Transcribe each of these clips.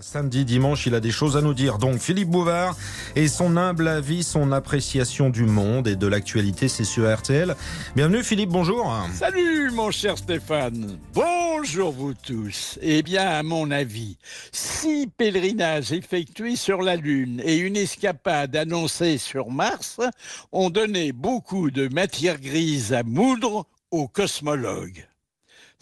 Samedi, dimanche, il a des choses à nous dire. Donc, Philippe Bouvard et son humble avis, son appréciation du monde et de l'actualité, c'est sur RTL. Bienvenue, Philippe, bonjour. Salut, mon cher Stéphane. Bonjour, vous tous. Eh bien, à mon avis, six pèlerinages effectués sur la Lune et une escapade annoncée sur Mars ont donné beaucoup de matière grise à moudre aux cosmologues.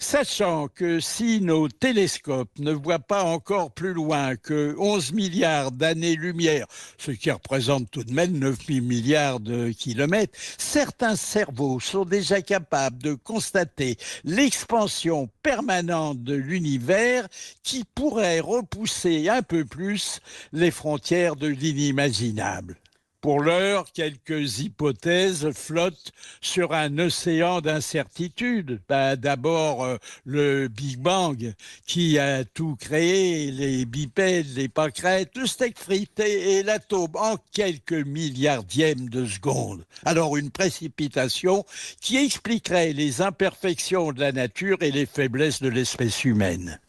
Sachant que si nos télescopes ne voient pas encore plus loin que 11 milliards d'années-lumière, ce qui représente tout de même 9 000 milliards de kilomètres, certains cerveaux sont déjà capables de constater l'expansion permanente de l'univers qui pourrait repousser un peu plus les frontières de l'inimaginable. Pour l'heure, quelques hypothèses flottent sur un océan d'incertitude. Bah, D'abord, euh, le Big Bang qui a tout créé, les bipèdes, les pâquerettes, le steak frité et l'atome en quelques milliardièmes de seconde. Alors une précipitation qui expliquerait les imperfections de la nature et les faiblesses de l'espèce humaine.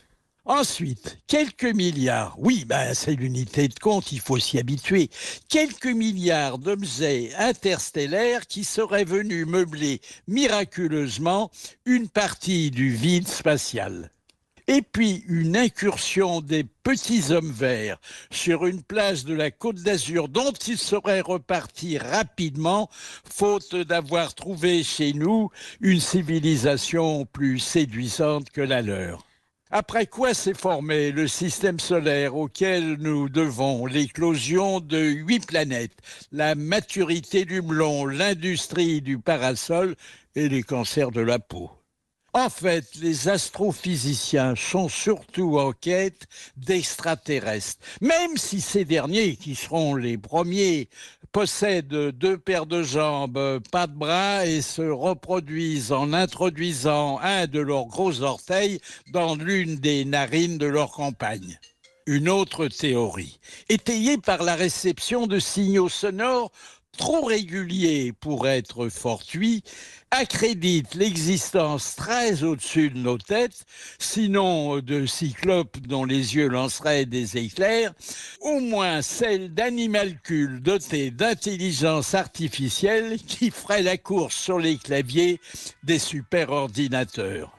Ensuite, quelques milliards, oui, ben, c'est l'unité de compte, il faut s'y habituer, quelques milliards d'objets interstellaires qui seraient venus meubler miraculeusement une partie du vide spatial. Et puis une incursion des petits hommes verts sur une place de la Côte d'Azur dont ils seraient repartis rapidement, faute d'avoir trouvé chez nous une civilisation plus séduisante que la leur. Après quoi s'est formé le système solaire auquel nous devons l'éclosion de huit planètes, la maturité du melon, l'industrie du parasol et les cancers de la peau. En fait, les astrophysiciens sont surtout en quête d'extraterrestres, même si ces derniers, qui seront les premiers, possèdent deux paires de jambes, pas de bras et se reproduisent en introduisant un de leurs gros orteils dans l'une des narines de leur campagne. Une autre théorie, étayée par la réception de signaux sonores trop régulier pour être fortuit, accrédite l'existence très au-dessus de nos têtes, sinon de cyclopes dont les yeux lanceraient des éclairs, au moins celle d'animalcules dotés d'intelligence artificielle qui ferait la course sur les claviers des superordinateurs.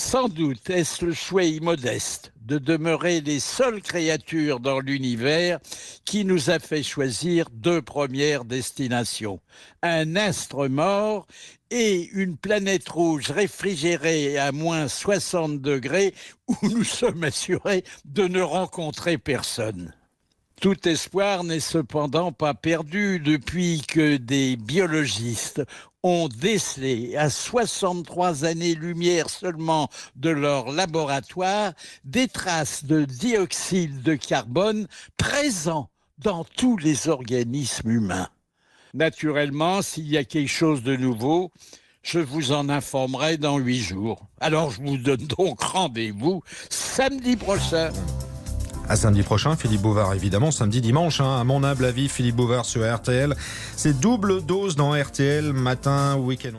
Sans doute est-ce le choix immodeste de demeurer les seules créatures dans l'univers qui nous a fait choisir deux premières destinations. Un astre mort et une planète rouge réfrigérée à moins 60 degrés où nous sommes assurés de ne rencontrer personne. Tout espoir n'est cependant pas perdu depuis que des biologistes ont décelé à 63 années-lumière seulement de leur laboratoire des traces de dioxyde de carbone présents dans tous les organismes humains. Naturellement, s'il y a quelque chose de nouveau, je vous en informerai dans huit jours. Alors je vous donne donc rendez-vous samedi prochain. À samedi prochain, Philippe Bouvard, évidemment, samedi, dimanche, hein, à mon humble avis, Philippe Bouvard sur RTL. C'est double dose dans RTL, matin, week-end.